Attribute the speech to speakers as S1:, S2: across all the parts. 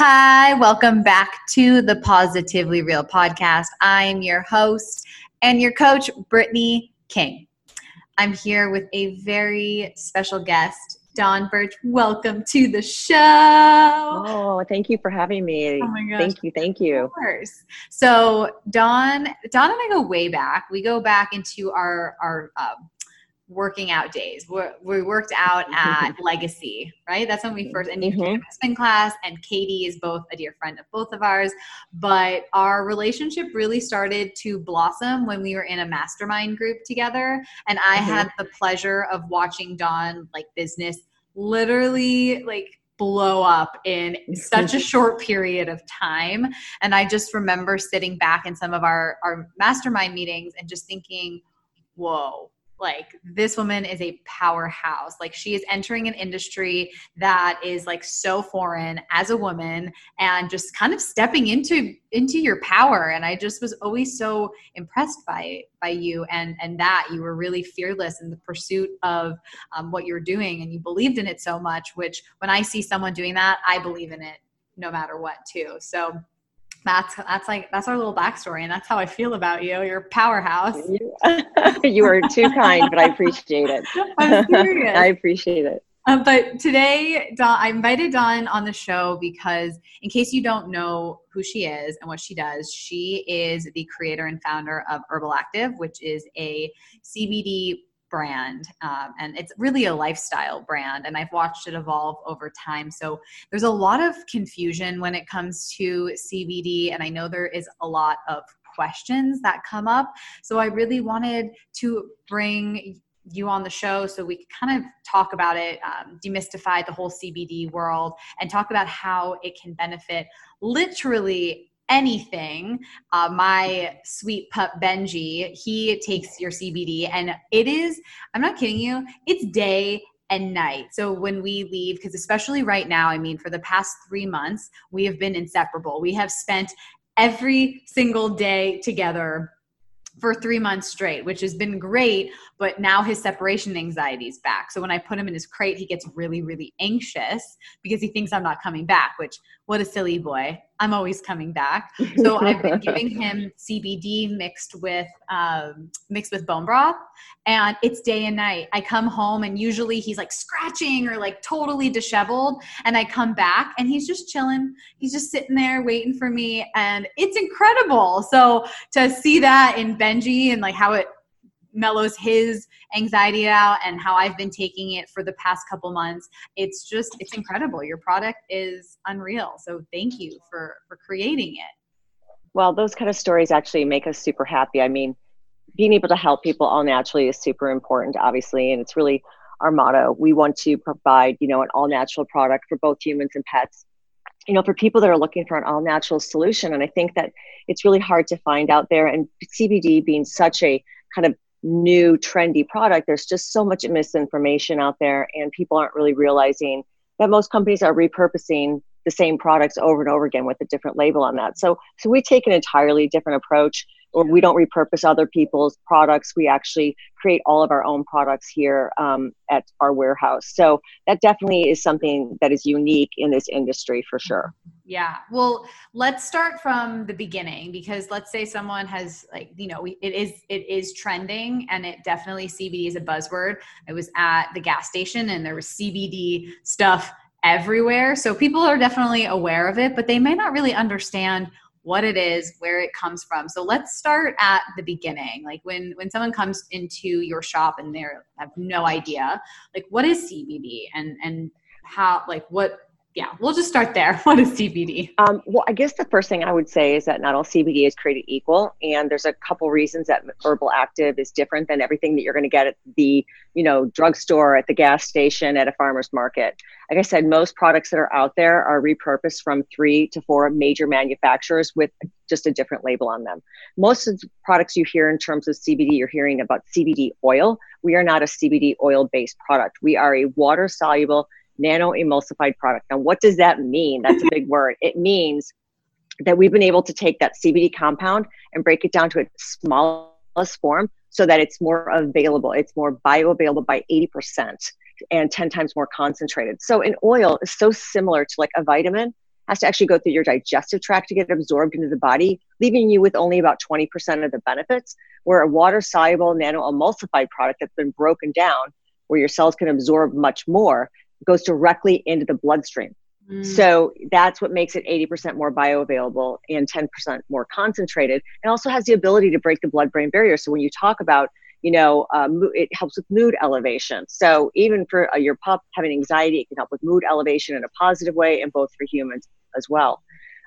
S1: Hi, welcome back to the Positively Real podcast. I'm your host and your coach, Brittany King. I'm here with a very special guest, Dawn Birch. Welcome to the show.
S2: Oh, thank you for having me.
S1: Oh my gosh.
S2: Thank you, thank you.
S1: Of course. So Dawn, Dawn and I go way back. We go back into our our um, working out days. We're, we worked out at Legacy, right? That's when we first, and you
S2: Mhm.
S1: spin class, and Katie is both a dear friend of both of ours. But our relationship really started to blossom when we were in a mastermind group together. And I
S2: Mhm.
S1: had the pleasure of watching Dawn, like business, literally like blow up in such a short period of time and i just remember sitting back in some of our our mastermind meetings and just thinking whoa like this woman is a powerhouse. Like she is entering an industry that is like so foreign as a woman and just kind of stepping into into your power. And i just was always so impressed by by you and and that. You were really fearless in the pursuit of um, what you're doing and you believed in it so much which when i see someone doing that i believe in it no matter what too. So that's that's like that's our little backstory and that's how i feel about you you're a powerhouse
S2: You, are too kind, but I appreciate it.
S1: I'm serious.
S2: I appreciate it.
S1: Um, but today, Dawn, I invited Dawn on the show because, in case you don't know who she is and what she does, she is the creator and founder of Herbal Active, which is a CBD brand. Um, and it's really a lifestyle brand. And I've watched it evolve over time. So there's a lot of confusion when it comes to CBD. And I know there is a lot of questions that come up. So I really wanted to bring you on the show so we could kind of talk about it, um, demystify the whole CBD world, and talk about how it can benefit literally anything. Uh, my sweet pup Benji, he takes your CBD, and it is, I'm not kidding you, it's day and night. So when we leave, because especially right now, I mean, for the past three months, we have been inseparable. We have spent every single day together for three months straight, which has been great. But now his separation anxiety is back. So when I put him in his crate, he gets really, really anxious because he thinks I'm not coming back, which, what a silly boy. I'm always coming back. So I've been giving him CBD mixed with um, mixed with bone broth, and it's day and night. I come home and usually he's like scratching or like totally disheveled, and I come back and he's just chilling. He's just sitting there waiting for me, and it's incredible. So to see that in Benji and like how it mellows his anxiety out and how I've been taking it for the past couple months. It's just it's incredible. Your product is unreal. So thank you for for creating it.
S2: Well, those kind of stories actually make us super happy. I mean, being able to help people all naturally is super important, obviously, and it's really our motto. We want to provide, you know, an all natural product for both humans and pets. You know, for people that are looking for an all natural solution, and I think that it's really hard to find out there. And CBD being such a kind of new trendy product there's just so much misinformation out there and people aren't really realizing that most companies are repurposing the same products over and over again with a different label on that. So so we take an entirely different approach or we don't repurpose other people's products we actually create all of our own products here um, at our warehouse so that definitely is something that is unique in this industry for sure
S1: Yeah. Well, let's start from the beginning because let's say someone has like, you know, it is it is trending and it definitely CBD is a buzzword. I was at the gas station and there was CBD stuff everywhere. So people are definitely aware of it, but they may not really understand what it is, where it comes from. So let's start at the beginning. Like when when someone comes into your shop and they have no idea, like what is CBD and and how like what yeah, we'll just start there. What is CBD?
S2: Um, well, I guess the first thing I would say is that not all CBD is created equal, and there's a couple reasons that herbal active is different than everything that you're going to get at the you know drugstore, at the gas station, at a farmer's market. Like I said, most products that are out there are repurposed from three to four major manufacturers with just a different label on them. Most of the products you hear in terms of CBD, you're hearing about CBD oil. We are not a CBD oil based product. We are a water soluble nano emulsified product. Now, what does that mean? That's a big word. It means that we've been able to take that CBD compound and break it down to its smallest form so that it's more available. It's more bioavailable by 80% and 10 times more concentrated. So an oil is so similar to like a vitamin has to actually go through your digestive tract to get absorbed into the body, leaving you with only about 20% of the benefits. Where a water soluble nano emulsified product that's been broken down, where your cells can absorb much more, goes directly into the bloodstream. Mm. So that's what makes it 80% more bioavailable and 10% more concentrated. And also has the ability to break the blood brain barrier. So when you talk about, you know, uh, it helps with mood elevation. So even for uh, your pup having anxiety, it can help with mood elevation in a positive way, and both for humans as well.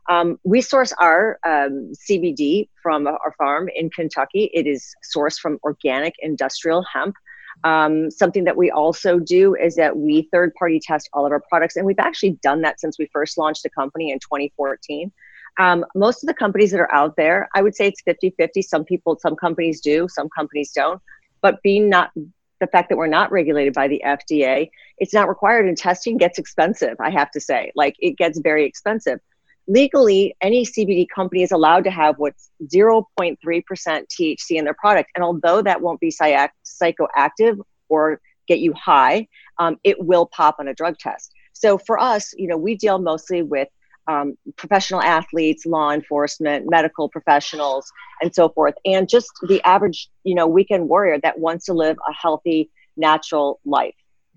S2: Um, we source our um, CBD from our farm in Kentucky. It is sourced from organic industrial hemp. Um, something that we also do is that we third party test all of our products, and we've actually done that since we first launched the company in 2014. Um, most of the companies that are out there, I would say it's 50 50. Some people, some companies do, some companies don't. But being not the fact that we're not regulated by the FDA, it's not required, and testing gets expensive, I have to say. Like it gets very expensive legally any cbd company is allowed to have what's 0.3% thc in their product. And although that won't be psychoactive or get you high um, it will pop on a drug test. So for us you know we deal mostly with um, professional athletes law enforcement medical professionals and so forth. And just the average you know weekend warrior that wants to live a healthy natural life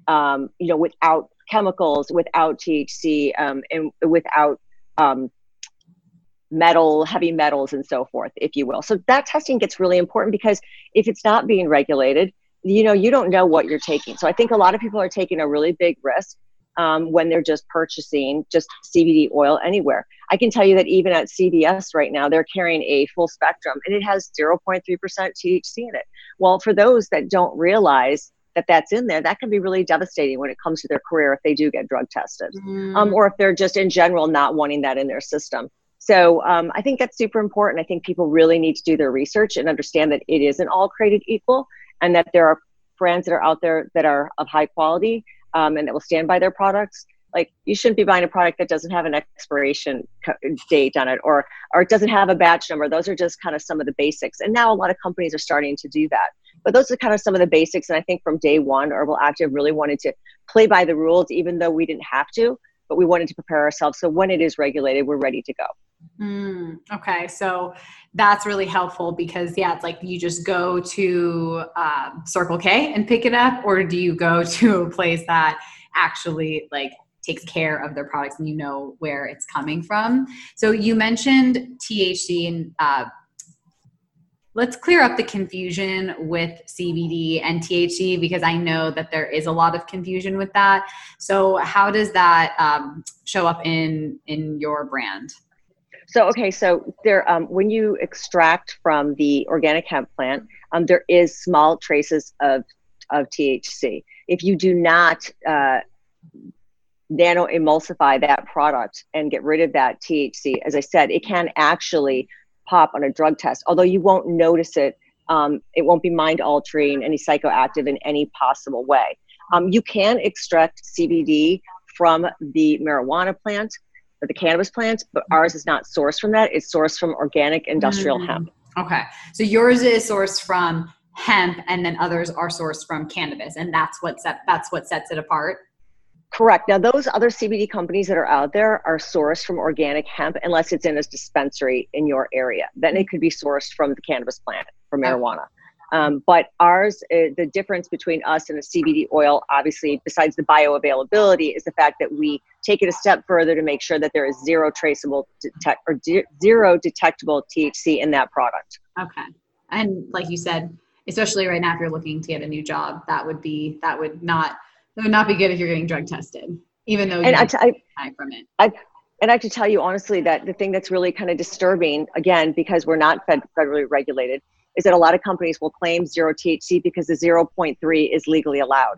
S2: um, you know without chemicals without thc um, and without um, metal, heavy metals, and so forth, if you will. So that testing gets really important because if it's not being regulated, you know, you don't know what you're taking. So I think a lot of people are taking a really big risk um, when they're just purchasing just CBD oil anywhere. I can tell you that even at CVS right now, they're carrying a full spectrum and it has 0.3% THC in it. Well, for those that don't realize that that's in there, that can be really devastating when it comes to their career if they do get drug tested, mm. um, or if they're just in general not wanting that in their system. So um, I think that's super important. I think people really need to do their research and understand that it isn't all created equal, and that there are brands that are out there that are of high quality um, and that will stand by their products. Like you shouldn't be buying a product that doesn't have an expiration date on it, or or it doesn't have a batch number. Those are just kind of some of the basics. And now a lot of companies are starting to do that. But those are kind of some of the basics. And I think from day one, Herbal Active really wanted to play by the rules, even though we didn't have to, but we wanted to prepare ourselves. So when it is regulated, we're ready to go.
S1: Mm, okay, so that's really helpful because yeah, it's like you just go to um, Circle K and pick it up, or do you go to a place that actually like takes care of their products and you know where it's coming from? So you mentioned THC and uh, let's clear up the confusion with CBD and THC because I know that there is a lot of confusion with that. So, how does that um, show up in in your brand?
S2: So, okay, so there, um, when you extract from the organic hemp plant, um, there is small traces of of THC. If you do not uh, nano emulsify that product and get rid of that THC, as I said, it can actually pop on a drug test, although you won't notice it. Um, it won't be mind altering, any psychoactive in any possible way. Um, you can extract CBD from the marijuana plant or the cannabis plant, but ours is not sourced from that. It's sourced from organic industrial mm. hemp.
S1: Okay. So yours is sourced from hemp and then others are sourced from cannabis and that's what set, that's what sets it apart.
S2: Correct. Now, those other CBD companies that are out there are sourced from organic hemp, unless it's in a dispensary in your area. Then it could be sourced from the cannabis plant for marijuana. Um, but ours, uh, the difference between us and a CBD oil, obviously, besides the bioavailability, is the fact that we take it a step further to make sure that there is zero traceable detect or de- zero detectable THC in that product.
S1: Okay, and like you said, especially right now, if you're looking to get a new job, that would be that would not it would not be good if you're getting drug tested. even though
S2: and
S1: you
S2: I, t- I,
S1: from it.
S2: I and I have to tell you honestly that the thing that's really kind of disturbing, again, because we're not fed, federally regulated, is that a lot of companies will claim zero THC because the 0.3 is legally allowed.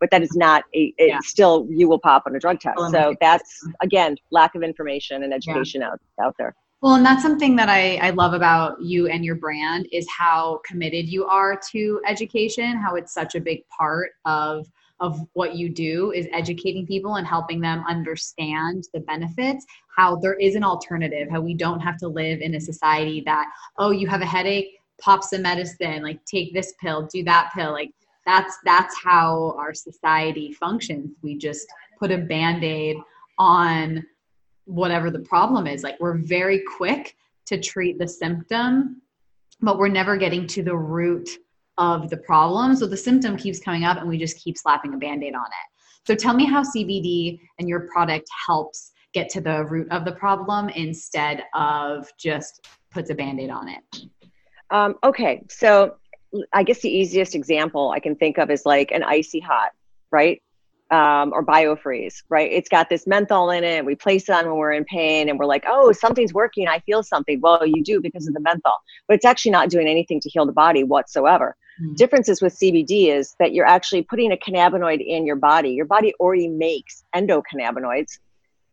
S2: But that is not a, it
S1: Yeah.
S2: still, you will pop on a drug test. So that's, again, lack of information and education out, out there.
S1: Well, and that's something that I, I love about you and your brand is how committed you are to education, how it's such a big part of of what you do is educating people and helping them understand the benefits, how there is an alternative, how we don't have to live in a society that, oh, you have a headache, pop some medicine, like take this pill, do that pill. Like that's that's how our society functions. We just put a band-aid on whatever the problem is. Like we're very quick to treat the symptom, but we're never getting to the root of the problem. So the symptom keeps coming up and we just keep slapping a band-aid on it. So tell me how CBD and your product helps get to the root of the problem instead of just puts a band-aid on it.
S2: Um, okay, so I guess the easiest example I can think of is like an icy hot, right? Um, or biofreeze, right? It's got this menthol in it. We place it on when we're in pain and we're like, oh, something's working. I feel something. Well, you do because of the menthol, but it's actually not doing anything to heal the body whatsoever.
S1: Mhm.
S2: Differences with CBD is that you're actually putting a cannabinoid in your body. Your body already makes endocannabinoids.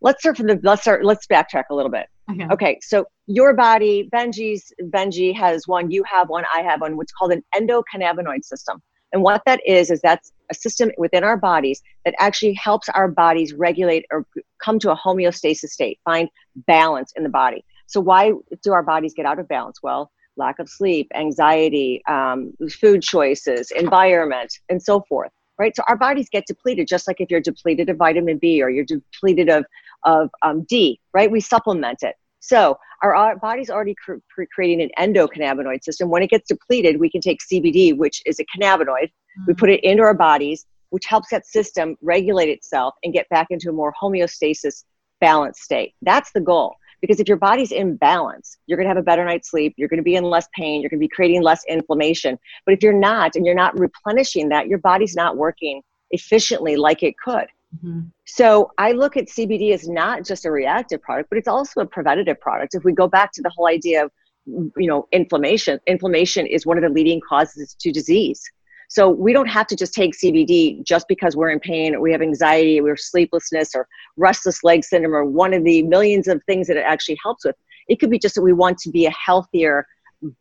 S2: Let's start from the let's start let's backtrack a little bit.
S1: Okay.
S2: Okay, so your body, Benji's Benji has one, you have one, I have one, what's called an endocannabinoid system. And what that is is that's a system within our bodies that actually helps our bodies regulate or come to a homeostasis state, find balance in the body. So why do our bodies get out of balance? Well, lack of sleep, anxiety, um, food choices, environment, and so forth. Right. So our bodies get depleted, just like if you're depleted of vitamin B or you're depleted of of um, D. Right. We supplement it. So our, our body's already cr- cr- creating an endocannabinoid system. When it gets depleted, we can take CBD, which is a cannabinoid. We put it into our bodies, which helps that system regulate itself and get back into a more homeostasis balanced state. That's the goal. Because if your body's in balance, you're going to have a better night's sleep. You're going to be in less pain. You're going to be creating less inflammation. But if you're not and you're not replenishing that, your body's not working efficiently like it could.
S1: Mhm.
S2: So I look at CBD as not just a reactive product, but it's also a preventative product. If we go back to the whole idea of, you know, inflammation, inflammation is one of the leading causes to disease. So we don't have to just take CBD just because we're in pain or we have anxiety, we have sleeplessness or restless leg syndrome or one of the millions of things that it actually helps with. It could be just that we want to be a healthier,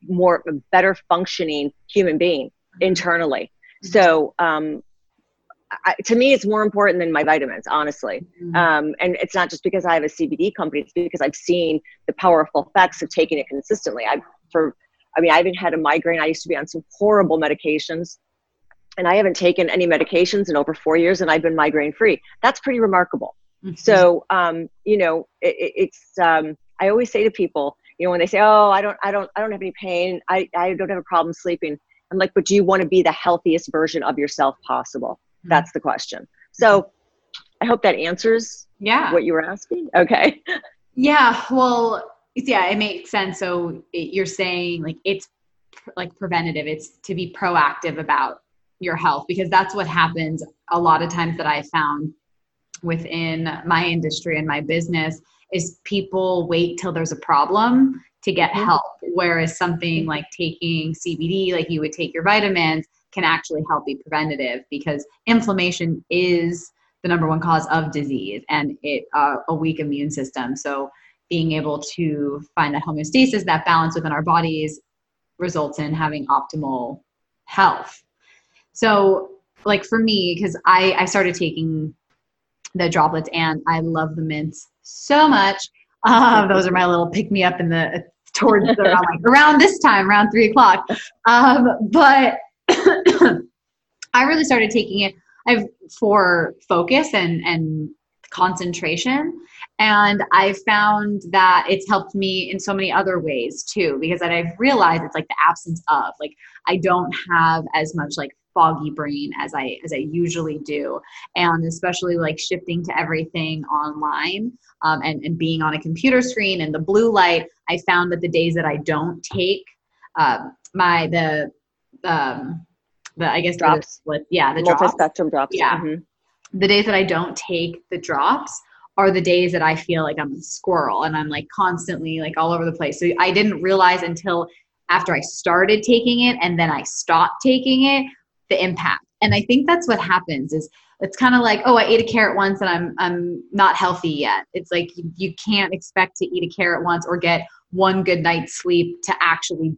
S2: more better functioning human being internally. So um, I, to me, it's more important than my vitamins, honestly.
S1: Mhm.
S2: Um, and it's not just because I have a CBD company; it's because I've seen the powerful effects of taking it consistently. I for, I mean, I haven't had a migraine. I used to be on some horrible medications, and I haven't taken any medications in over four years, and I've been migraine free. That's pretty remarkable.
S1: Mhm.
S2: So, um, you know, it, it- it's. Um, I always say to people, you know, when they say, "Oh, I don't, I don't, I don't have any pain. I, I don't have a problem sleeping." I'm like, "But do you want to be the healthiest version of yourself possible?"
S1: Mhm.
S2: That's the question. So, I hope that answers
S1: yeah.
S2: what you were asking. Okay.
S1: Yeah, well, yeah, it makes sense. So it, you're saying like it's pr- like preventative. It's to be proactive about your health because that's what happens a lot of times that I found within my industry and my business is people wait till there's a problem to get help. Whereas something like taking CBD like you would take your vitamins can actually help be preventative because inflammation is the number one cause of disease and it uh, a weak immune system. So being able to find that homeostasis that balance within our bodies results in having optimal health so like for me because i i started taking the droplets and i love the mints so much. Um, those are my little pick me up in the towards the, around like around this time around three o'clock. Um, but i really started taking it. I've for focus and and concentration and i found that it's helped me in so many other ways too because that i've realized it's like the absence of like i don't have as much like foggy brain as i as i usually do and especially like shifting to everything online um, and, and being on a computer screen and the blue light i found that the days that i don't take um, my the um, the i guess
S2: Drops.
S1: split yeah the drops
S2: Multi-spectrum drops.
S1: Yeah.
S2: Mhm.
S1: the days that I don't take the drops are the days that I feel like I'm a squirrel and I'm like constantly like all over the place. So I didn't realize until after I started taking it and then I stopped taking it the impact. And I think that's what happens is it's kind of like, oh, I ate a carrot once and I'm I'm not healthy yet. It's like you, you can't expect to eat a carrot once or get one good night's sleep to actually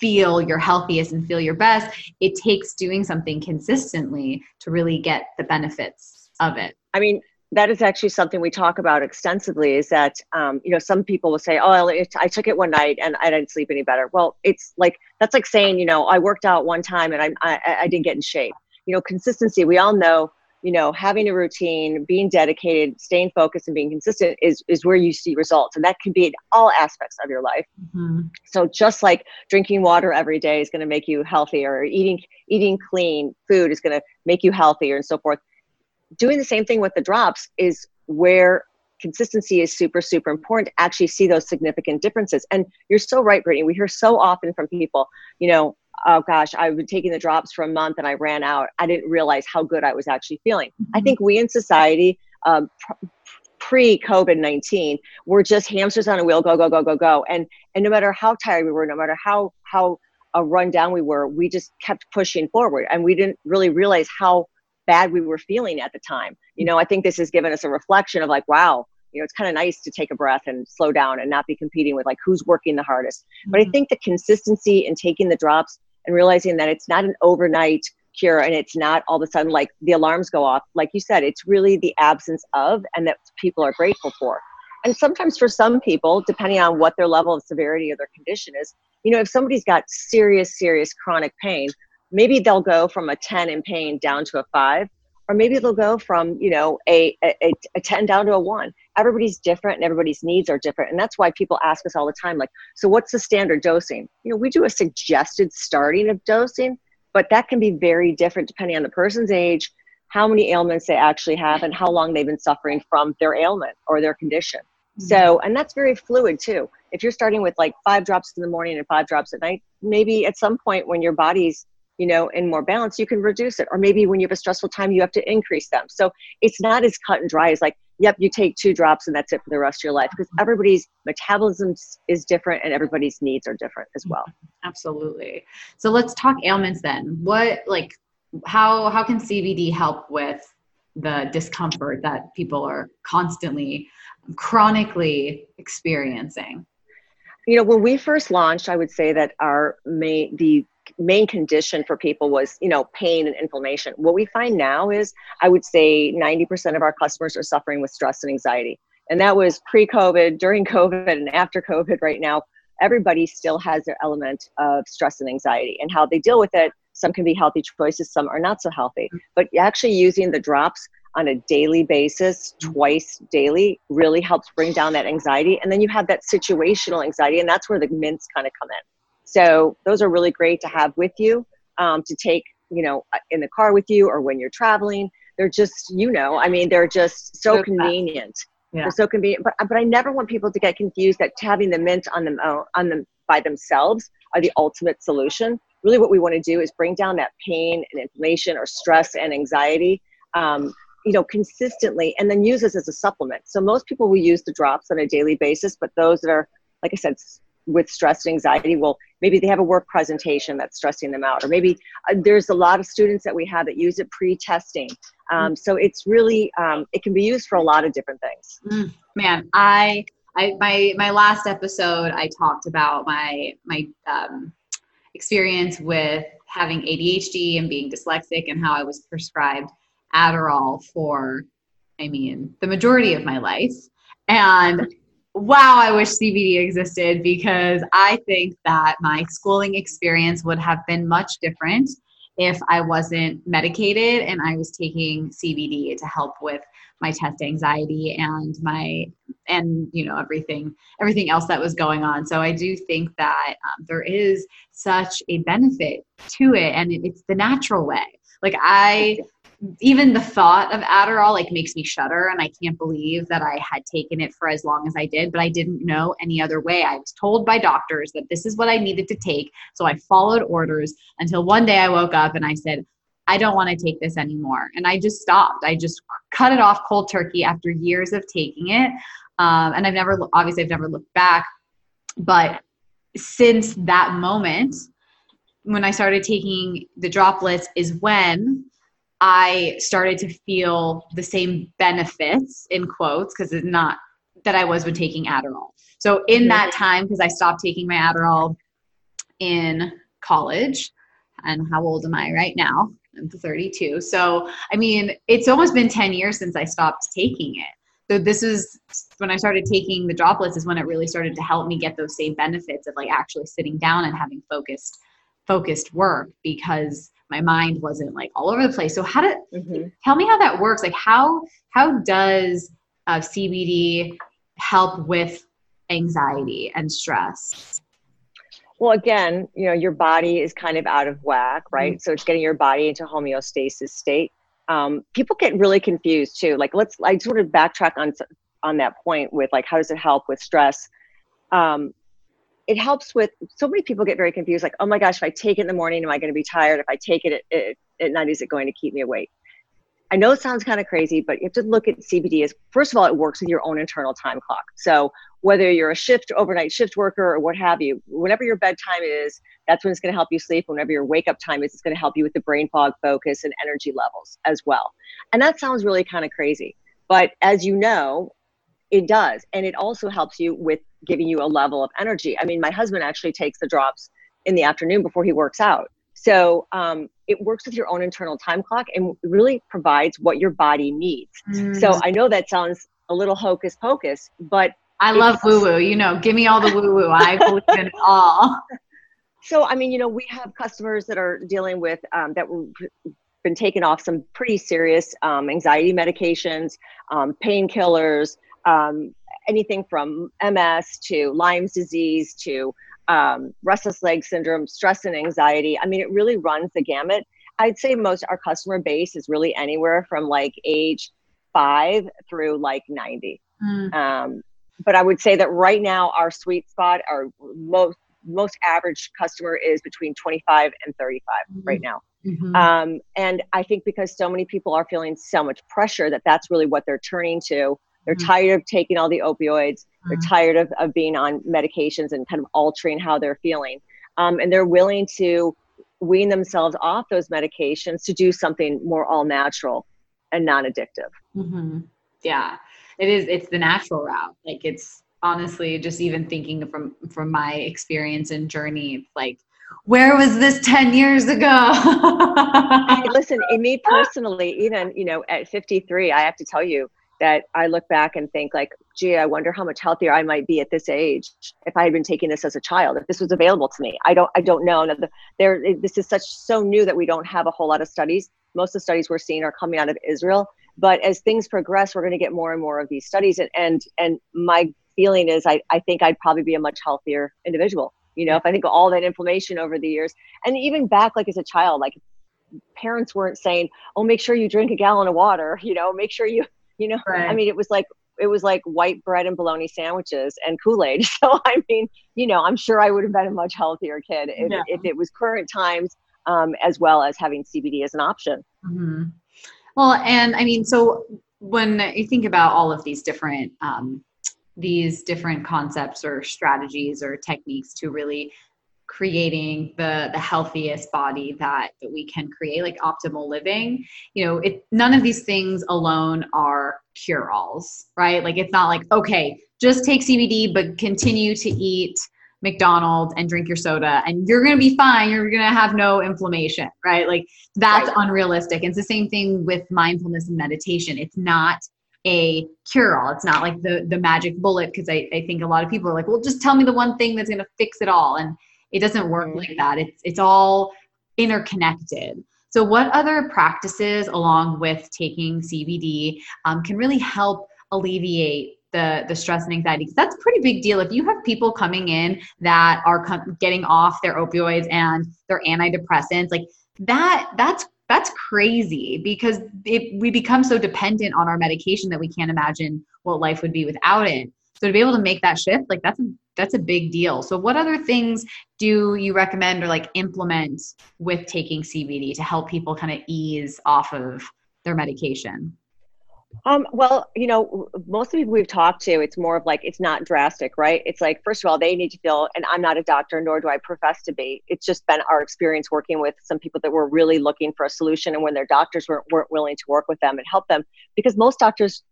S1: feel your healthiest and feel your best. It takes doing something consistently to really get the benefits of it.
S2: I mean, that is actually something we talk about extensively is that um, you know some people will say oh i took it one night and i didn't sleep any better. Well it's like that's like saying you know i worked out one time and I, I, I didn't get in shape. You know consistency we all know you know having a routine being dedicated staying focused and being consistent is is where you see results and that can be in all aspects of your life. Mm-hmm. so just like drinking water every day is going to make you healthier or eating eating clean food is going to make you healthier and so forth doing the same thing with the drops is where consistency is super super important. To actually see those significant differences. And you're so right brittany. We hear so often from people you know oh gosh i've been taking the drops for a month and i ran out. I didn't realize how good i was actually feeling. Mm-hmm. i think we in society um, pre covid-19 were just hamsters on a wheel go go go go go. And and no matter how tired we were no matter how how uh, run down we were we just kept pushing forward. And we didn't really realize how bad we were feeling at the time. You know, I think this has given us a reflection of like, wow, you know, it's kind of nice to take a breath and slow down and not be competing with like who's working the hardest. Mm-hmm. But I mm-hmm. think the consistency in taking the drops and realizing that it's not an overnight cure and it's not all of a sudden like the alarms go off. Like you said, it's really the absence of and that people are grateful for. And sometimes for some people, depending on what their level of severity of their condition is, you know, if somebody's got serious, serious chronic pain, maybe they'll go from a 10 in pain down to a 5 or maybe they'll go from you know a, a, a 10 down to a 1 everybody's different and everybody's needs are different and that's why people ask us all the time like so what's the standard dosing? You know we do a suggested starting of dosing but that can be very different depending on the person's age how many ailments they actually have and how long they've been suffering from their ailment or their condition. Mm-hmm. so and that's very fluid too. If you're starting with like five drops in the morning and five drops at night maybe at some point when your body's you know, in more balance, you can reduce it. Or maybe when you have a stressful time, you have to increase them. So it's not as cut and dry as like, yep, you take two drops and that's it for the rest of your life because mm-hmm. everybody's metabolism is different and everybody's needs are different as well. Mm-hmm.
S1: Absolutely. So let's talk ailments then. What like how how can CBD help with the discomfort that people are constantly chronically experiencing?
S2: You know, when we first launched, I would say that our main the main condition for people was you know pain and inflammation. What we find now is i would say 90% of our customers are suffering with stress and anxiety. And that was pre-covid during covid and after covid right now. Everybody still has their element of stress and anxiety and how they deal with it some can be healthy choices some are not so healthy. But actually using the drops on a daily basis twice daily really helps bring down that anxiety. And then you have that situational anxiety and that's where the mints kind of come in so those are really great to have with you um, to take, you know, uh, in the car with you or when you're traveling. They're just, you know, I mean, they're just so, so convenient. Yeah. They're so convenient. But but I never want people to get confused that having the mint on them uh, on them by themselves are the ultimate solution. Really, what we want to do is bring down that pain and inflammation or stress and anxiety. Um, you know, consistently, and then use this as a supplement. So most people will use the drops on a daily basis, but those that are, like I said, with stress and anxiety well maybe they have a work presentation that's stressing them out or maybe uh, there's a lot of students that we have that use it pre-testing. Um, so it's really um, it can be used for a lot of different things.
S1: Mm, man i i my my last episode i talked about my my um, experience with having adhd and being dyslexic and how i was prescribed adderall for i mean the majority of my life. And wow, I wish CBD existed because I think that my schooling experience would have been much different if I wasn't medicated and I was taking CBD to help with my test anxiety and my and you know everything everything else that was going on. So i do think that um, there is such a benefit to it and it's the natural way like i even the thought of Adderall like makes me shudder and I can't believe that I had taken it for as long as I did, but I didn't know any other way. I was told by doctors that this is what I needed to take. So I followed orders until one day I woke up and I said, I don't want to take this anymore. And I just stopped. I just cut it off cold turkey after years of taking it. Um, and I've never, obviously, I've never looked back. But since that moment, when I started taking the droplets, is when I started to feel the same benefits in quotes because it's not that I was when taking Adderall. So in mm-hmm. that time, because I stopped taking my Adderall in college, and how old am I right now? I'm 32. So I mean, it's almost been 10 years since I stopped taking it. So this is when I started taking the droplets is when it really started to help me get those same benefits of like actually sitting down and having focused focused work because my mind wasn't like all over the place. So how did mm-hmm. tell me how that works? Like how how does uh, CBD help with anxiety and stress?
S2: Well, again, you know, your body is kind of out of whack, right? Mm-hmm. So it's getting your body into homeostasis state. Um, people get really confused too. Like, let's I sort of backtrack on on that point with like, how does it help with stress? Um, it helps with so many people get very confused like oh my gosh if i take it in the morning am i going to be tired? If i take it at, at, at night is it going to keep me awake? I know it sounds kind of crazy but you have to look at cbd as first of all it works with your own internal time clock. So whether you're a shift overnight shift worker or what have you whenever your bedtime is that's when it's going to help you sleep. Whenever your wake up time is it's going to help you with the brain fog focus and energy levels as well. And that sounds really kind of crazy but as you know it does. And it also helps you with giving you a level of energy. I mean, my husband actually takes the drops in the afternoon before he works out. So um, it works with your own internal time clock and really provides what your body needs. Mm. So I know that sounds a little hocus pocus, but
S1: I love woo woo. You know, give me all the woo woo. I believe in it all.
S2: So, I mean, you know, we have customers that are dealing with um, that were been taken off some pretty serious um, anxiety medications, um, painkillers, um, anything from MS to Lyme's disease to um, restless leg syndrome, stress and anxiety. I mean, it really runs the gamut. I'd say most our customer base is really anywhere from like age five through like 90. Mm. Um, but I would say that right now our sweet spot, our most most average customer is between 25 and 35 mm-hmm. right now. Mm-hmm. Um, and I think because so many people are feeling so much pressure that that's really what they're turning to they're mm-hmm. tired of taking all the opioids. Mm-hmm. They're tired of, of being on medications and kind of altering how they're feeling. Um, and they're willing to wean themselves off those medications to do something more all natural and non addictive.
S1: Mm-hmm. Yeah, it is. It's the natural route. Like it's honestly just even thinking from from my experience and journey, like where was this 10 years ago
S2: hey, listen in me personally even you know at 53 i have to tell you that I look back and think like, gee, I wonder how much healthier I might be at this age if I had been taking this as a child, if this was available to me. I don't, I don't know. There, this is such so new that we don't have a whole lot of studies. Most of the studies we're seeing are coming out of Israel. But as things progress, we're going to get more and more of these studies. And and, and my feeling is, I, I think I'd probably be a much healthier individual. You know, if I think of all that inflammation over the years, and even back like as a child, like parents weren't saying, "Oh, make sure you drink a gallon of water." You know, make sure you you know, right. I mean, it was like it was like white bread and bologna sandwiches and Kool-Aid. So I mean, you know, I'm sure I would have been a much healthier kid if, yeah. if it was current times, um, as well as having CBD as an option.
S1: Mm-hmm. Well, and I mean, so when you think about all of these different um, these different concepts or strategies or techniques to really creating the the healthiest body that that we can create like optimal living you know it none of these things alone are cure alls right like it's not like okay just take cbd but continue to eat mcdonald's and drink your soda and you're going to be fine you're going to have no inflammation right like that's right. unrealistic it's the same thing with mindfulness and meditation it's not a cure all. It's not like the the magic bullet because I, I think a lot of people are like, well, just tell me the one thing that's gonna fix it all. And it doesn't work like that. It's it's all interconnected. So, what other practices, along with taking CBD, um, can really help alleviate the the stress and anxiety? Because that's a pretty big deal. If you have people coming in that are com- getting off their opioids and their antidepressants, like that, that's that's crazy because it, we become so dependent on our medication that we can't imagine what life would be without it. So to be able to make that shift, like that's a, that's a big deal. So what other things do you recommend or like implement with taking CBD to help people kind of ease off of their medication?
S2: Um, well, you know, most of the people we've talked to, it's more of like it's not drastic, right? It's like, first of all, they need to feel, and I'm not a doctor, nor do I profess to be. It's just been our experience working with some people that were really looking for a solution, and when their doctors weren't, weren't willing to work with them and help them, because most doctors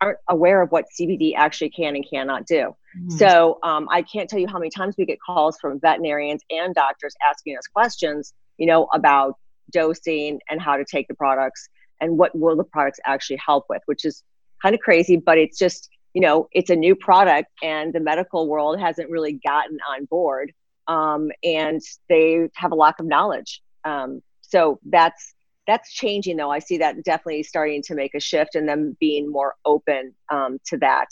S2: aren't aware of what CBD actually can and cannot do. Mm-hmm. So um, I can't tell you how many times we get calls from veterinarians and doctors asking us questions, you know, about dosing and how to take the products and what will the products actually help with, which is kind of crazy, but it's just, you know, it's a new product and the medical world hasn't really gotten on board. Um, and they have a lack of knowledge. Um, so that's that's changing though. I see that definitely starting to make a shift and them being more open um, to that.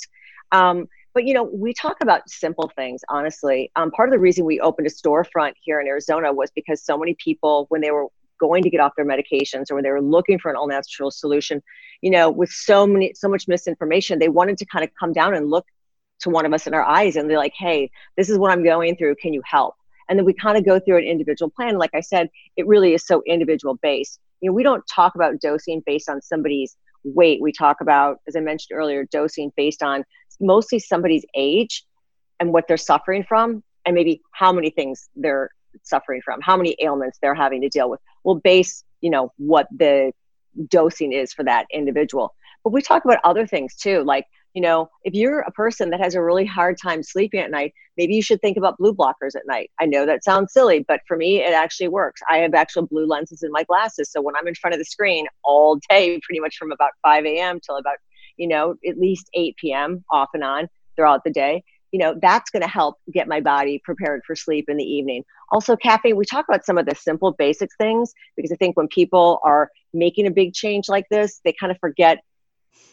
S2: Um, but you know, we talk about simple things. Honestly, um, part of the reason we opened a storefront here in Arizona was because so many people, when they were going to get off their medications or when they were looking for an all natural solution, you know, with so many, so much misinformation, they wanted to kind of come down and look to one of us in our eyes and they're like, hey, this is what I'm going through. Can you help? And then we kind of go through an individual plan. Like I said, it really is so individual based. You know, we don't talk about dosing based on somebody's weight. We talk about, as I mentioned earlier, dosing based on mostly somebody's age and what they're suffering from and maybe how many things they're suffering from, how many ailments they're having to deal with. We'll base, you know, what the dosing is for that individual. But we talk about other things too, like, you know, if you're a person that has a really hard time sleeping at night, maybe you should think about blue blockers at night. I know that sounds silly, but for me, it actually works. I have actual blue lenses in my glasses. So when I'm in front of the screen all day, pretty much from about 5 a.m. till about, you know, at least 8 p.m. off and on throughout the day, you know that's going to help get my body prepared for sleep in the evening also caffeine we talk about some of the simple basic things because i think when people are making a big change like this they kind of forget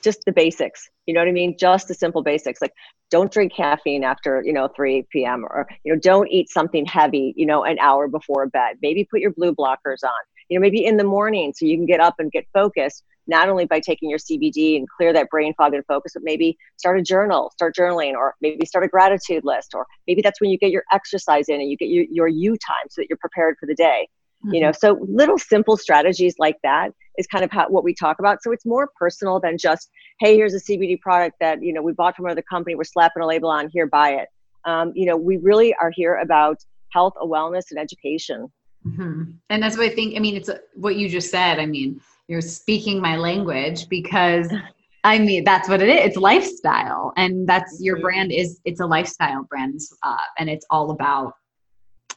S2: just the basics you know what i mean just the simple basics like don't drink caffeine after you know 3 p.m or you know don't eat something heavy you know an hour before bed maybe put your blue blockers on you know maybe in the morning so you can get up and get focused not only by taking your CBD and clear that brain fog and focus, but maybe start a journal, start journaling, or maybe start a gratitude list, or maybe that's when you get your exercise in and you get your, your you time so that you're prepared for the day. Mm-hmm. You know, so little simple strategies like that is kind of how, what we talk about. So it's more personal than just, hey, here's a CBD product that you know we bought from another company. We're slapping a label on here, buy it. Um, you know, we really are here about health, wellness, and education.
S1: Mm-hmm. And that's what I think. I mean, it's what you just said. I mean, you're speaking my language because I mean that's what it is. It's lifestyle, and that's your brand is it's a lifestyle brand, uh, and it's all about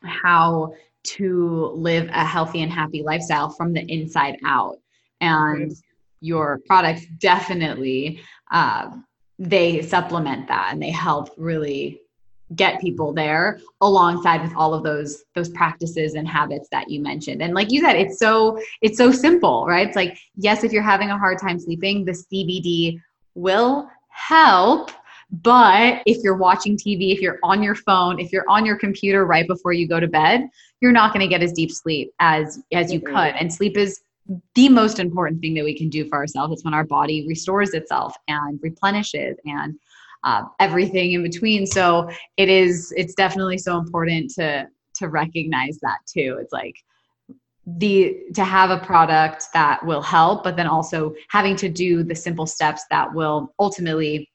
S1: how to live a healthy and happy lifestyle from the inside out. And your products definitely uh, they supplement that and they help really get people there alongside with all of those those practices and habits that you mentioned. And like you said it's so it's so simple right? It's like yes if you're having a hard time sleeping the cbd will help but if you're watching tv if you're on your phone if you're on your computer right before you go to bed you're not going to get as deep sleep as as you could and sleep is the most important thing that we can do for ourselves it's when our body restores itself and replenishes and uh, everything in between. So it is, it's definitely so important to, to recognize that too. It's like, the to have a product that will help but then also having to do the simple steps that will ultimately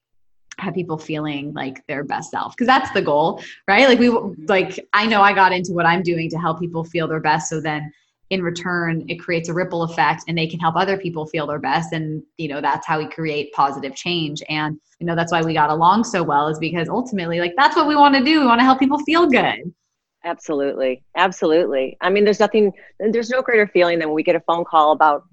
S1: have people feeling like their best self because that's the goal right? Like we like i know i got into what i'm doing to help people feel their best so then in return it creates a ripple effect and they can help other people feel their best and you know that's how we create positive change. And you know that's why we got along so well is because ultimately like that's what we want to do. We want to help people feel good.
S2: Absolutely. Absolutely. I mean there's nothing there's no greater feeling than when we get a phone call about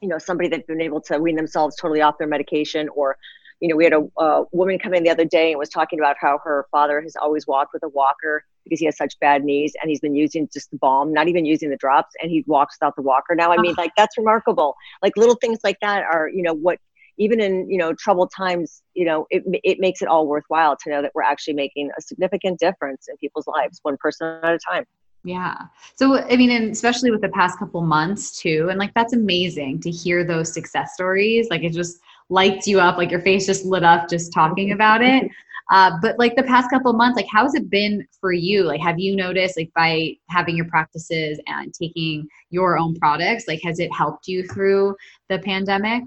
S2: you know somebody that's been able to wean themselves totally off their medication or you know we had a, a woman come in the other day and was talking about how her father has always walked with a walker because he has such bad knees and he's been using just the balm, not even using the drops, and he walks without the walker now. I mean, like that's remarkable. Like little things like that are, you know, what even in you know troubled times, you know, it it makes it all worthwhile to know that we're actually making a significant difference in people's lives, one person at a time.
S1: Yeah. So, I mean, and especially with the past couple months too. And like, that's amazing to hear those success stories. Like, it just lights you up, like your face just lit up just talking about it. Uh, but like the past couple months, like how has it been for you? Like, have you noticed like by having your practices and taking your own products, like has it helped you through the pandemic?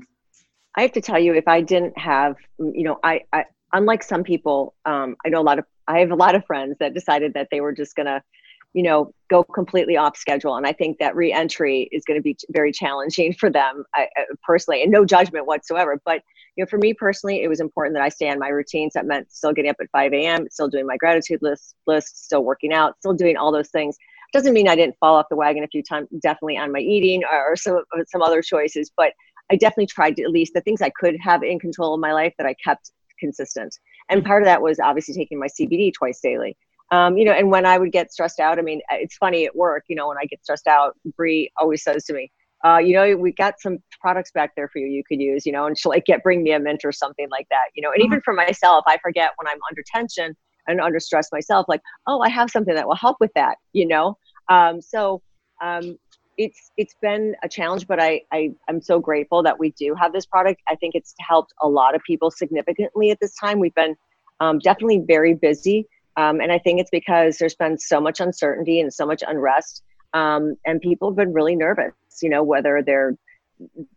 S2: I have to tell you, if I didn't have, you know, I, I unlike some people, um, I know a lot of, I have a lot of friends that decided that they were just gonna you know go completely off schedule. And i think that reentry is going to be very challenging for them I, personally and no judgment whatsoever. But you know for me personally it was important that i stay on my routines that meant still getting up at 5 a.m still doing my gratitude list list still working out still doing all those things. Doesn't mean i didn't fall off the wagon a few times definitely on my eating or some uh, some other choices but i definitely tried to at least the things i could have in control of my life that i kept consistent. And part of that was obviously taking my cbd twice daily um, you know, and when I would get stressed out, I mean, uh, it's funny at work, you know, when I get stressed out, Brie always says to me, uh, you know, we got some products back there for you you could use, you know, and she'll like get bring me a mint or something like that, you know. And even mm-hmm. for myself, I forget when I'm under tension and under stress myself, like, oh, I have something that will help with that, you know. Um, so um, it's it's been a challenge, but I, I I'm so grateful that we do have this product. I think it's helped a lot of people significantly at this time. We've been um, definitely very busy um, and I think it's because there's been so much uncertainty and so much unrest. Um, and people have been really nervous, you know, whether they're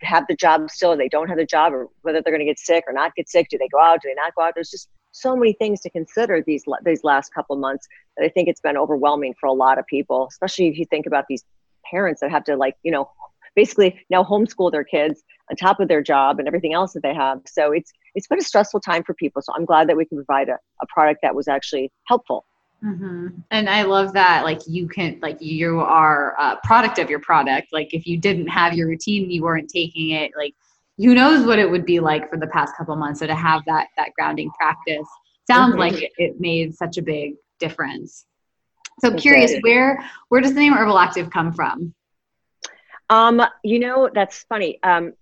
S2: have the job still or they don't have the job or whether they're going to get sick or not get sick. Do they go out? Do they not go out? There's just so many things to consider these these last couple months that I think it's been overwhelming for a lot of people, especially if you think about these parents that have to like, you know, basically now homeschool their kids on top of their job and everything else that they have. So it's it's been a stressful time for people. So I'm glad that we can provide a, a product that was actually helpful.
S1: Mm-hmm. And I love that, like you can, like you are a product of your product. Like if you didn't have your routine, you weren't taking it. Like who knows what it would be like for the past couple months. So to have that that grounding practice sounds mm-hmm. like it, it, made such a big difference. So curious, where where does the name Herbal Active come from?
S2: Um, you know, that's funny. Um,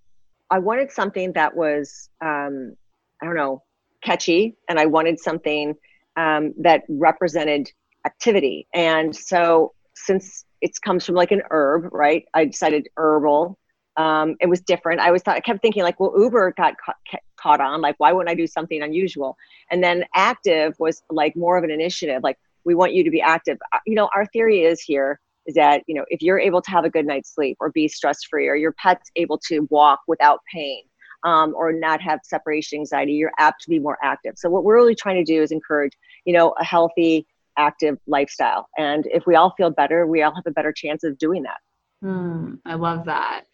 S2: I wanted something that was, um, I don't know, catchy, and I wanted something um, that represented activity. And so, since it comes from like an herb, right? I decided herbal. Um, it was different. I was thought I kept thinking like, well, Uber got ca- caught on. Like, why wouldn't I do something unusual? And then active was like more of an initiative. Like, we want you to be active. Uh, you know, our theory is here is that you know if you're able to have a good night's sleep or be stress free or your pet's able to walk without pain um, or not have separation anxiety you're apt to be more active. So what we're really trying to do is encourage you know a healthy active lifestyle. And if we all feel better we all have a better chance of doing that.
S1: Mm, i love that.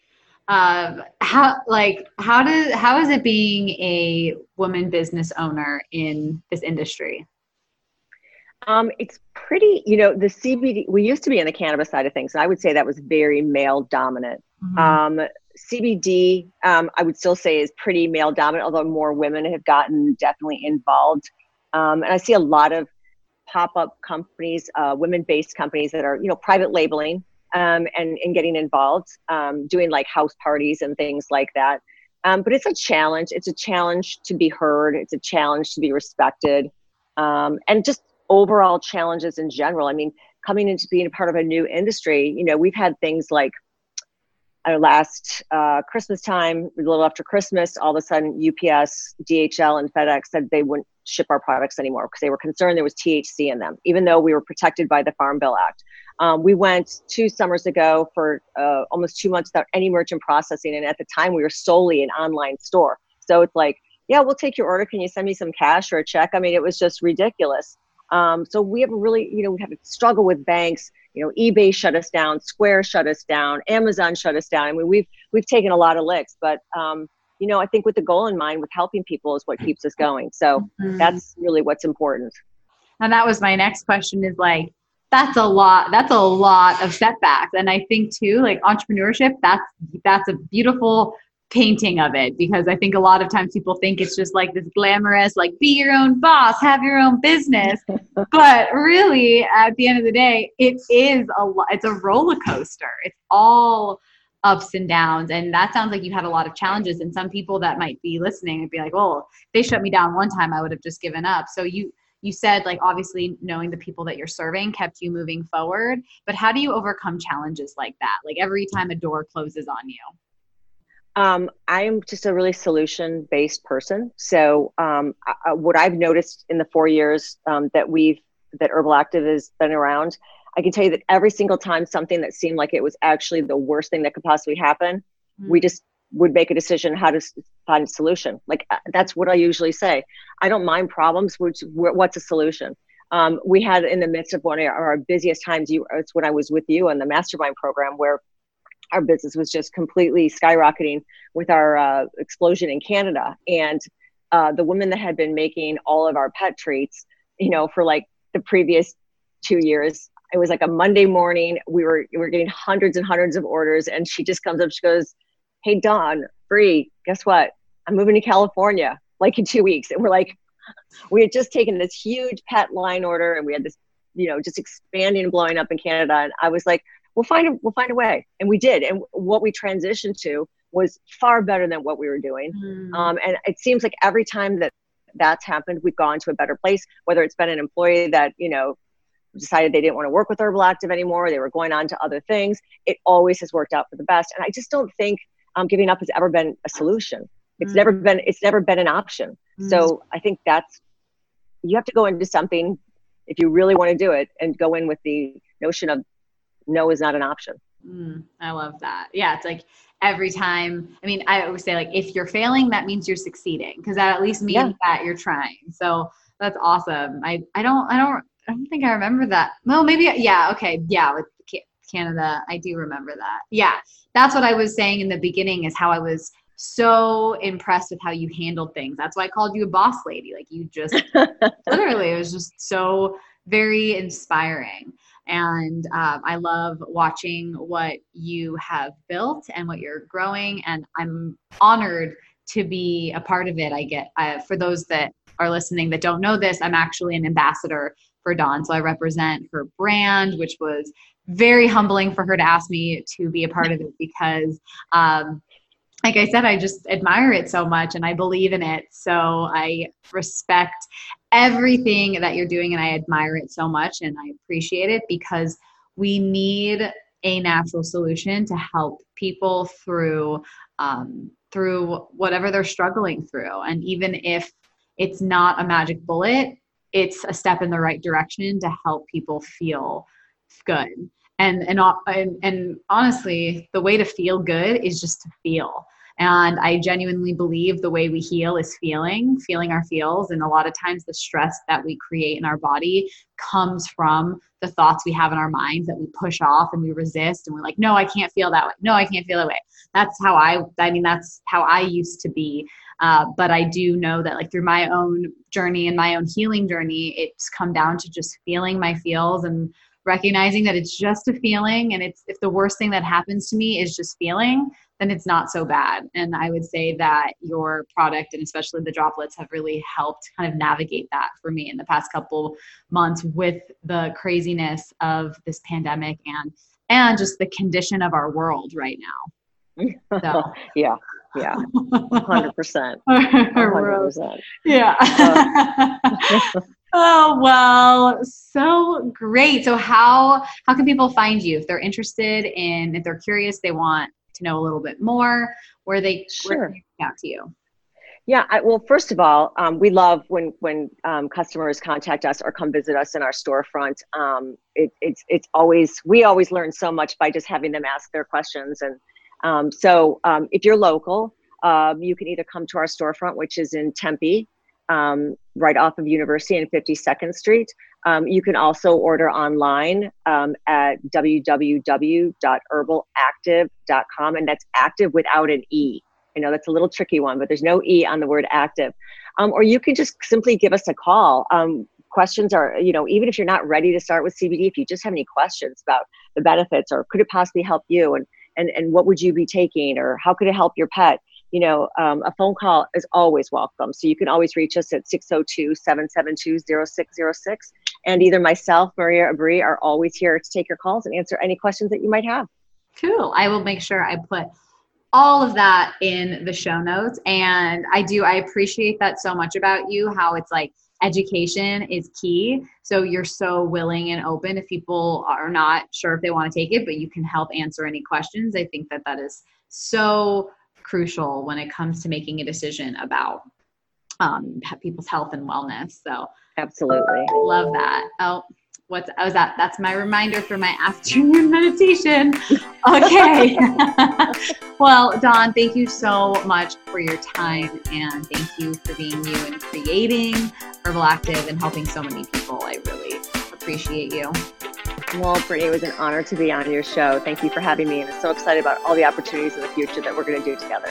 S1: Um, how like how does how is it being a woman business owner in this industry?
S2: Um, it's pretty, you know, the CBD, we used to be in the cannabis side of things, and I would say that was very male dominant. Mm-hmm. Um, CBD, um, I would still say is pretty male dominant, although more women have gotten definitely involved. Um, and I see a lot of pop up companies, uh, women based companies that are, you know, private labeling um, and, and getting involved, um, doing like house parties and things like that. Um, but it's a challenge. It's a challenge to be heard, it's a challenge to be respected. Um, and just overall challenges in general. I mean, coming into being a part of a new industry, you know, we've had things like our last uh, Christmas time, a little after Christmas, all of a sudden UPS, DHL, and FedEx said they wouldn't ship our products anymore because they were concerned there was THC in them, even though we were protected by the Farm Bill Act. Um, we went two summers ago for uh, almost two months without any merchant processing, and at the time we were solely an online store. So it's like, yeah, we'll take your order. Can you send me some cash or a check? I mean, it was just ridiculous. Um, so we have a really, you know, we have to struggle with banks. You know, eBay shut us down, Square shut us down, Amazon shut us down. I mean, we've we've taken a lot of licks, but um, you know, I think with the goal in mind, with helping people, is what keeps us going. So mm-hmm. that's really what's important.
S1: And that was my next question: is like that's a lot that's a lot of setbacks and i think too like entrepreneurship that's that's a beautiful painting of it because I think a lot of times people think it's just like this glamorous, like be your own boss, have your own business. but really, at the end of the day, it is a it's a roller coaster. It's all ups and downs, and that sounds like you had a lot of challenges. And some people that might be listening would be like, "Well, they shut me down one time, I would have just given up." So you you said like obviously knowing the people that you're serving kept you moving forward but how do you overcome challenges like that like every time a door closes on you
S2: Um, I'm just a really solution based person. So, um, I, what I've noticed in the four years um, that we've that Herbal Active has been around, I can tell you that every single time something that seemed like it was actually the worst thing that could possibly happen, mm-hmm. we just would make a decision how to find a solution. Like uh, that's what I usually say. I don't mind problems. Which what's a solution? Um, we had in the midst of one of our busiest times. You, it's when I was with you on the mastermind program where our business was just completely skyrocketing with our uh, explosion in Canada. And uh, the woman that had been making all of our pet treats, you know, for like the previous two years, it was like a Monday morning. We were we were getting hundreds and hundreds of orders, and she just comes up. She goes, "Hey, Don, Bree, guess what? I'm moving to California like in two weeks." And we're like, we had just taken this huge pet line order, and we had this, you know, just expanding and blowing up in Canada. And I was like, we'll find a we'll find a way. And we did. And what we transitioned to was far better than what we were doing. Mm. um, and it seems like every time that that's happened we've gone to a better place whether it's been an employee that you know decided they didn't want to work with herbal active anymore they were going on to other things. It always has worked out for the best. And i just don't think um, giving up has ever been a solution. It's mm. never been it's never been an option. Mm. so i think that's you have to go into something if you really want to do it and go in with the notion of no is not an option.
S1: Mm, I love that. Yeah, it's like every time. I mean, I always say like if you're failing, that means you're succeeding because that at least means yeah. that you're trying. So that's awesome. I I don't I don't I don't think I remember that. Well, maybe yeah. Okay, yeah. With Canada, I do remember that. Yeah, that's what I was saying in the beginning. Is how I was so impressed with how you handled things. That's why I called you a boss lady. Like you just literally, it was just so very inspiring. And um, I love watching what you have built and what you're growing. And I'm honored to be a part of it. I get, uh, for those that are listening that don't know this, I'm actually an ambassador for Dawn. So I represent her brand, which was very humbling for her to ask me to be a part of it because um, like I said, I just admire it so much and I believe in it. So I respect everything that you're doing and I admire it so much and I appreciate it because we need a natural solution to help people through um, through whatever they're struggling through. And even if it's not a magic bullet, it's a step in the right direction to help people feel good. And and and, and honestly, the way to feel good is just to feel. And I genuinely believe the way we heal is feeling, feeling our feels. And a lot of times the stress that we create in our body comes from the thoughts we have in our minds that we push off and we resist and we're like, no, I can't feel that way. No, I can't feel that way. That's how I, I mean, that's how I used to be. Uh, but I do know that like through my own journey and my own healing journey, it's come down to just feeling my feels and recognizing that it's just a feeling and it's if the worst thing that happens to me is just feeling then it's not so bad. And i would say that your product and especially the droplets have really helped kind of navigate that for me in the past couple months with the craziness of this pandemic and and just the condition of our world right now.
S2: So. Yeah yeah. 100% 100%,
S1: yeah. Uh, Oh well, so great. So how how can people find you if they're interested in if they're curious, they want to know a little bit more, where they sure. where they out to you?
S2: Yeah, I, well, first of all, um, we love when when um, customers contact us or come visit us in our storefront. Um, it, it's it's always we always learn so much by just having them ask their questions. And um, so, um, if you're local, um, you can either come to our storefront, which is in Tempe, um, right off of University and 52nd Street. Um, you can also order online um, at www.herbalactiv.com, and that's active without an E. I know that's a little tricky one, but there's no E on the word active. Um, or you can just simply give us a call. Um, questions are, you know, even if you're not ready to start with CBD, if you just have any questions about the benefits or could it possibly help you and, and, and what would you be taking or how could it help your pet? You know, um, a phone call is always welcome. So you can always reach us at 602 772 0606. And either myself, Maria or are always here to take your calls and answer any questions that you might have.
S1: Cool. I will make sure I put all of that in the show notes. And I do, I appreciate that so much about you, how it's like education is key. So you're so willing and open if people are not sure if they want to take it, but you can help answer any questions. I think that that is so crucial when it comes to making a decision about um, people's health and wellness. So
S2: absolutely
S1: love that. Oh, what's I was that? That's my reminder for my afternoon meditation. Okay. well, Dawn, thank you so much for your time and thank you for being you and creating Herbal Active and helping so many people. I really appreciate you.
S2: Well, Brittany, it was an honor to be on your show. Thank you for having me, and I'm so excited about all the opportunities in the future that we're going to do together.